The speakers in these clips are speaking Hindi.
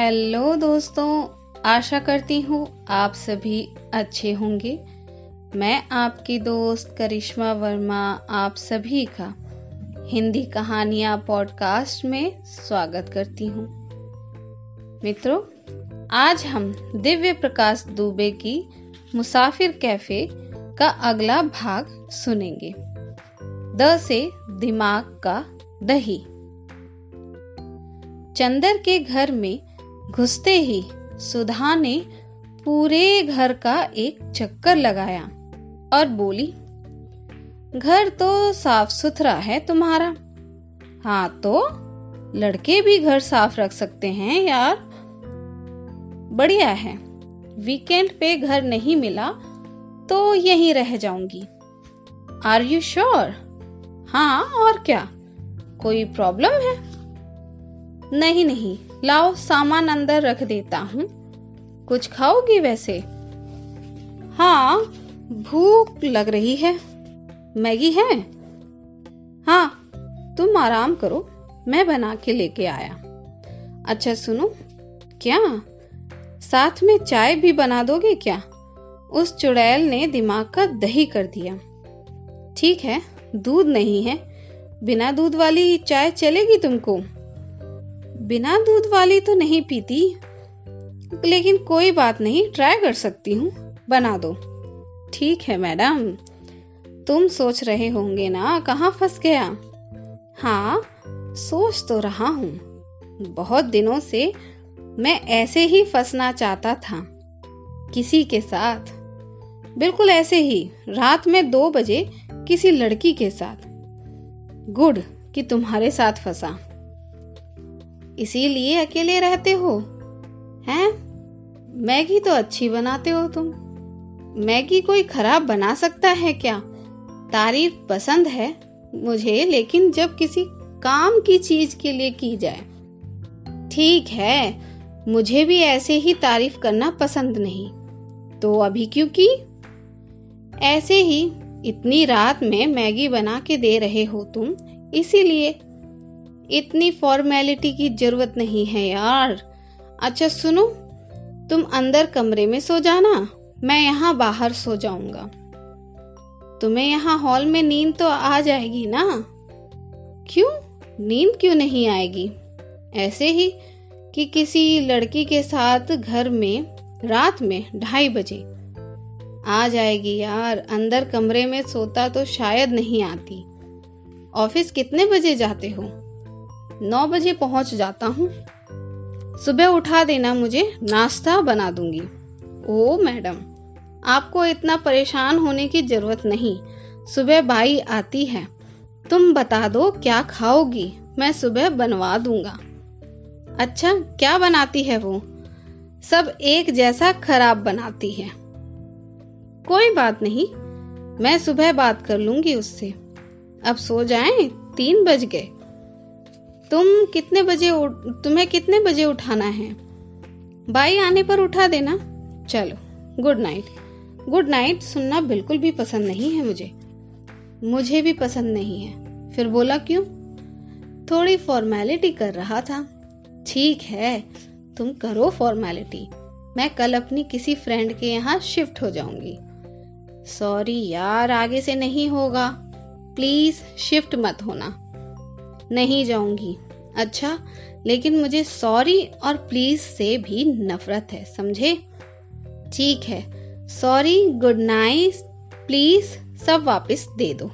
हेलो दोस्तों, आशा करती हूँ आप सभी अच्छे होंगे। मैं आपकी दोस्त करिश्मा वर्मा, आप सभी का हिंदी कहानियाँ पॉडकास्ट में स्वागत करती हूँ। मित्रों, आज हम दिव्य प्रकाश दुबे की मुसाफिर कैफ़े का अगला भाग सुनेंगे। द से दिमाग का दही। चंदर के घर में घुसते ही सुधा ने पूरे घर का एक चक्कर लगाया और बोली, घर तो साफ़ सुथरा है तुम्हारा? हाँ तो लड़के भी घर साफ़ रख सकते हैं यार। बढ़िया है, वीकेंड पे घर नहीं मिला तो यहीं रह जाऊँगी। आर यू श्योर हाँ और क्या, कोई प्रॉब्लम है? नहीं नहीं, लाओ सामान अंदर रख देता हूँ। कुछ खाओगी वैसे? हाँ भूख लग रही है। मैगी है? हाँ तुम आराम करो, मैं बना के लेके आया। अच्छा सुनो, क्या? साथ में चाय भी बना दोगे क्या? उस चुड़ैल ने दिमाग का दही कर दिया। ठीक है, दूध नहीं है। बिना दूध वाली चाय चलेगी तुमको? बिना दूध वाली तो नहीं पीती। लेकिन कोई बात नहीं ट्राई कर सकती हूँ। बना दो। ठीक है, मैडम। तुम सोच रहे होंगे ना, कहाँ फंस गया? हाँ सोच तो रहा हूँ। बहुत दिनों से मैं ऐसे ही फंसना चाहता था, किसी के साथ। बिल्कुल ऐसे ही, रात में दो बजे किसी लड़की के साथ। गुड कि तुम्हारे साथ फंसा। इसीलिए अकेले रहते हो? हैं? मैगी तो अच्छी बनाते हो तुम। मैगी कोई खराब बना सकता है क्या? तारीफ़ पसंद है मुझे, लेकिन जब किसी काम की चीज़ के लिए की जाए। ठीक है, मुझे भी ऐसे ही तारीफ़ करना पसंद नहीं। तो अभी क्यों की? ऐसे ही इतनी रात में मैगी बना के दे रहे हो तुम, इसीलिए इतनी फॉर्मेलिटी की ज़रूरत नहीं है यार। अच्छा सुनो, तुम अंदर कमरे में सो जाना, मैं यहाँ बाहर सो जाऊँगा। तुम्हें यहाँ हॉल में नींद तो आ जाएगी ना? क्यों? नींद क्यों नहीं आएगी? ऐसे ही कि किसी लड़की के साथ घर में, रात में ढाई बजे। आ जाएगी यार, अंदर कमरे में सोता तो शायद नहीं आती। ऑफ़िस कितने बजे जाते हो? नौ बजे पहुँच जाता हूँ। सुबह उठा देना मुझे, नाश्ता बना दूँगी। ओ, मैडम, आपको इतना परेशान होने की ज़रूरत नहीं। सुबह बाई आती है। तुम बता दो, क्या खाओगी? मैं सुबह बनवा दूँगा। अच्छा क्या बनाती है वो? सब एक जैसा खराब बनाती है। कोई बात नहीं, मैं सुबह बात कर लूँगी उससे। अब सो जाएँ, तीन बज गए। तुम कितने बजे तुम्हें कितने बजे उठाना है? बाई आने पर उठा देना। चलो गुड नाइट गुड नाइट सुनना बिल्कुल भी पसंद नहीं है मुझे। मुझे भी पसंद नहीं है। फिर बोला क्यों? थोड़ी फॉर्मेलिटी कर रहा था। ठीक है, तुम करो फॉर्मेलिटी मैं कल अपनी किसी फ्रेंड के यहाँ शिफ्ट हो जाऊँगी। सॉरी यार, आगे से नहीं होगा। प्लीज़ शिफ्ट मत होना। नहीं जाऊँगी। अच्छा लेकिन मुझे सॉरी और प्लीज़ से भी नफरत है, समझे? ठीक है, सॉरी, गुड नाइट, प्लीज़, सब वापस दे दो।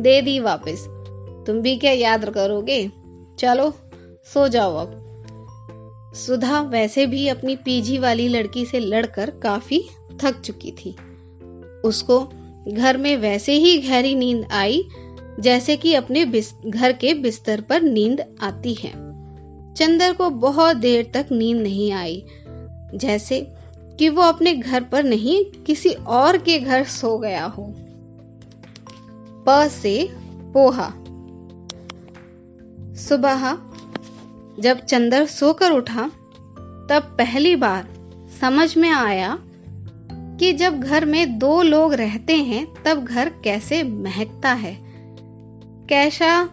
दे दी वापस। तुम भी क्या याद करोगे? चलो, सो जाओ अब। सुधा वैसे भी अपनी पीजी वाली लड़की से लड़कर काफ़ी थक चुकी थी। उसको घर में वैसे ही गहरी नींद आई जैसे कि अपने घर के बिस्तर पर नींद आती है। चंदर को बहुत देर तक नींद नहीं आई, जैसे कि वो अपने घर पर नहीं, किसी और के घर सो गया हो। प से पोहा। सुबह जब चंदर सोकर उठा, तब पहली बार समझ में आया कि जब घर में दो लोग रहते हैं, तब घर कैसे महकता है। कैसा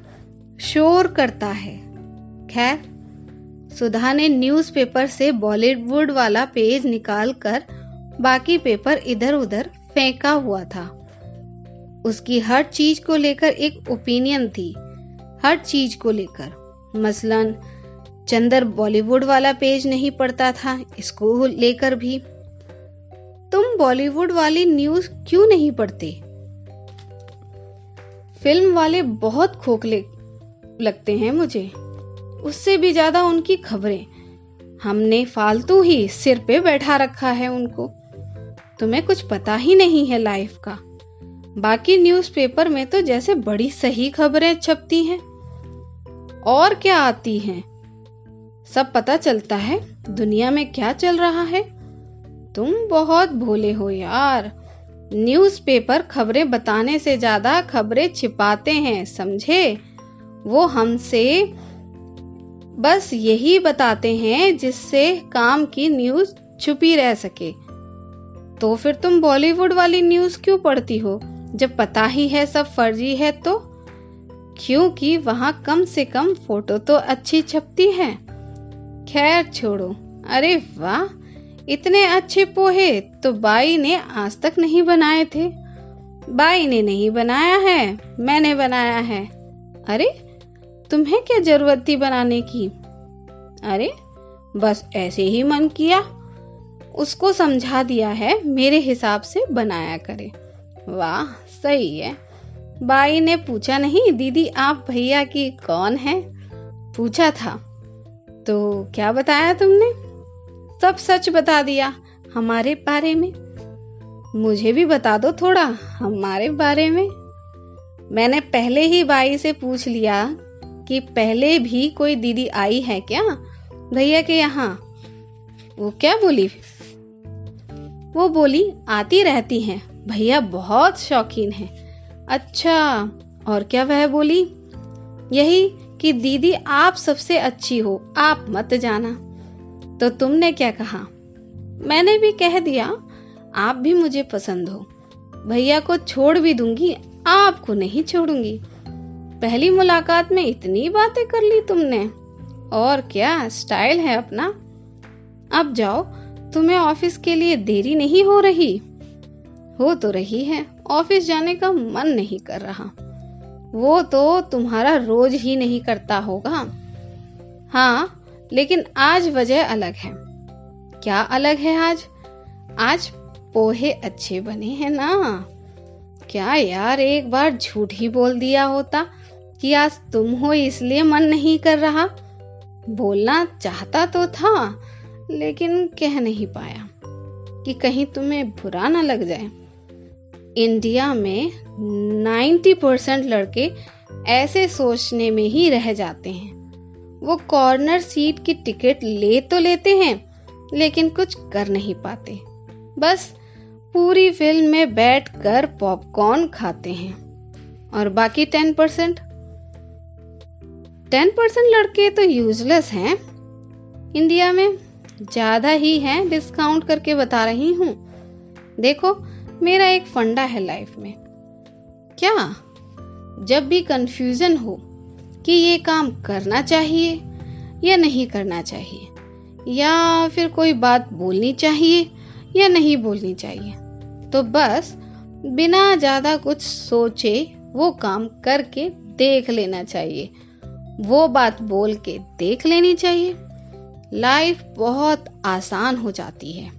शोर करता है? खैर, सुधा ने न्यूज़पेपर से बॉलीवुड वाला पेज निकालकर बाकी पेपर इधर उधर फेंका हुआ था। उसकी हर चीज़ को लेकर एक ओपिनियन थी। हर चीज़ को लेकर। मसलन, चंदर बॉलीवुड वाला पेज नहीं पढ़ता था इसको लेकर भी। तुम बॉलीवुड वाली न्यूज़ क्यों नहीं पढ़ते? फ़िल्म वाले बहुत खोखले लगते हैं मुझे। उससे भी ज़्यादा उनकी खबरें। हमने फालतू ही सिर पे बैठा रखा है उनको। तुम्हें कुछ पता ही नहीं है लाइफ का। बाकी न्यूज़पेपर में तो जैसे बड़ी सही खबरें छपती हैं। और क्या आती हैं? सब पता चलता है दुनिया में क्या चल रहा है। तुम बहुत भोले हो यार। न्यूज़पेपर खबरें बताने से ज़्यादा खबरें छिपाते हैं, समझे? वो हमसे बस यही बताते हैं जिससे काम की न्यूज़ छुपी रह सके। तो फिर तुम बॉलीवुड वाली न्यूज़ क्यों पढ़ती हो? जब पता ही है, सब फर्जी है तो? क्योंकि वहाँ कम से कम फ़ोटो तो अच्छी छपती है। खैर छोड़ो। अरे वाह! इतने अच्छे पोहे तो बाई ने आज तक नहीं बनाए थे। बाई ने नहीं बनाया है, मैंने बनाया है। अरे, तुम्हें क्या ज़रूरत थी बनाने की? अरे, बस ऐसे ही मन किया। उसको समझा दिया है, मेरे हिसाब से बनाया करे। वाह, सही है। बाई ने पूछा नहीं, दीदी आप भैया की कौन है? पूछा था। तो क्या बताया तुमने? सब सच बता दिया। हमारे बारे में? मुझे भी बता दो थोड़ा, हमारे बारे में? मैंने पहले ही बाई से पूछ लिया कि पहले भी कोई दीदी आई है क्या? भैया के यहाँ। वो क्या बोली? वो बोली, आती रहती हैं। भैया बहुत शौकीन है। अच्छा और क्या वह बोली? यही कि दीदी आप सबसे अच्छी हो, आप मत जाना। तो तुमने क्या कहा? मैंने भी कह दिया, आप भी मुझे पसंद हो। भैया को छोड़ भी दूँगी, आपको नहीं छोड़ूँगी। पहली मुलाकात में इतनी बातें कर ली तुमने। और क्या, स्टाइल है अपना। अब जाओ, तुम्हें ऑफ़िस के लिए देरी नहीं हो रही। हो तो रही है, ऑफ़िस जाने का मन नहीं कर रहा। वो तो तुम्हारा रोज ही नहीं करता होगा। हाँ लेकिन आज वजह अलग है। क्या अलग है आज? आज पोहे अच्छे बने हैं ना। क्या यार, एक बार झूठ ही बोल दिया होता कि आज तुम हो इसलिए मन नहीं कर रहा। बोलना चाहता तो था, लेकिन कह नहीं पाया कि कहीं तुम्हें बुरा ना लग जाए। इंडिया में 90 परसेंट लड़के ऐसे सोचने में ही रह जाते हैं। वो कॉर्नर सीट की टिकट ले तो लेते हैं, लेकिन कुछ कर नहीं पाते। बस पूरी फ़िल्म में बैठकर पॉपकॉर्न खाते हैं। और बाकी टेन परसेंट टेन परसेंट लड़के तो यूजलेस हैं। इंडिया में ज़्यादा ही हैं डिस्काउंट करके बता रही हूँ। देखो, मेरा एक फंडा है लाइफ में। क्या? जब भी कंफ्यूजन हो कि ये काम करना चाहिए या नहीं करना चाहिए, या फिर कोई बात बोलनी चाहिए या नहीं बोलनी चाहिए। तो बस बिना ज़्यादा कुछ सोचे वो काम करके देख लेना चाहिए। वो बात बोल के देख लेनी चाहिए। लाइफ बहुत आसान हो जाती है।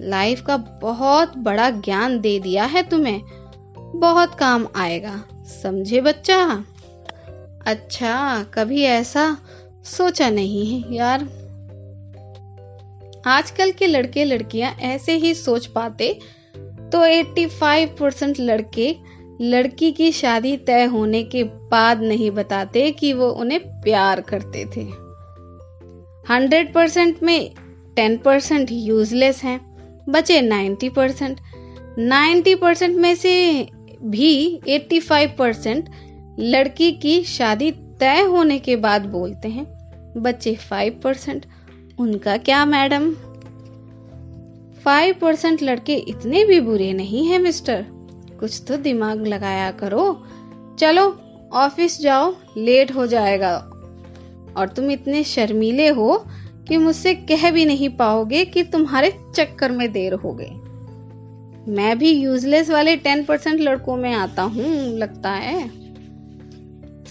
लाइफ का बहुत बड़ा ज्ञान दे दिया है तुम्हें। बहुत काम आएगा, समझे बच्चा? अच्छा कभी ऐसा? सोचा नहीं है यार। आजकल के लड़के लड़कियाँ ऐसे ही सोच पाते तो 85 परसेंट लड़के लड़की की शादी तय होने के बाद नहीं बताते कि वो उन्हें प्यार करते थे। 100 परसेंट में 10 परसेंट यूजलेस हैं, बचे 90 परसेंट नाइन्टी परसेंट में से भी 85 परसेंट लड़की की शादी तय होने के बाद बोलते हैं, बच्चे फाइव परसेंट उनका क्या मैडम? फाइव परसेंट लड़के इतने भी बुरे नहीं हैं मिस्टर कुछ तो दिमाग लगाया करो। चलो ऑफ़िस जाओ लेट हो जाएगा। और तुम इतने शर्मीले हो कि मुझसे कह भी नहीं पाओगे कि तुम्हारे चक्कर में देर हो गई। मैं भी यूजलेस वाले टेन परसेंट लड़कों में आता हूँ, लगता है।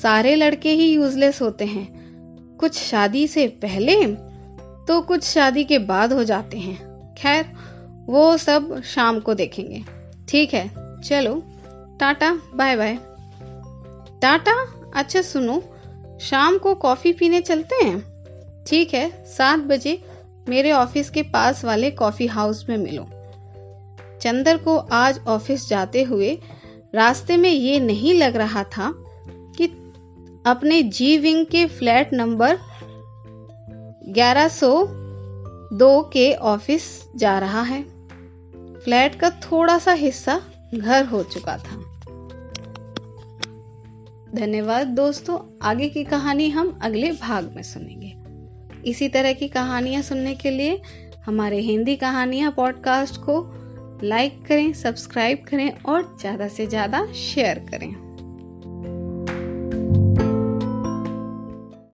सारे लड़के ही यूजलेस होते हैं। कुछ शादी से पहले तो कुछ शादी के बाद हो जाते हैं। खैर, वो सब शाम को देखेंगे। ठीक है, चलो। Tata, bye bye. टाटा अच्छा सुनो, शाम को कॉफ़ी पीने चलते हैं? ठीक है, सात बजे मेरे ऑफ़िस के पास वाले कॉफ़ी हाउस में मिलो। चंदर को आज ऑफ़िस जाते हुए रास्ते में ये नहीं लग रहा था अपने जी विंग के फ्लैट नंबर 1102 के ऑफ़िस जा रहा है। फ्लैट का थोड़ा सा हिस्सा घर हो चुका था। धन्यवाद दोस्तों, आगे की कहानी हम अगले भाग में सुनेंगे। इसी तरह की कहानियाँ सुनने के लिए हमारे हिंदी कहानियाँ पॉडकास्ट को लाइक करें सब्सक्राइब करें और ज़्यादा से ज़्यादा शेयर करें।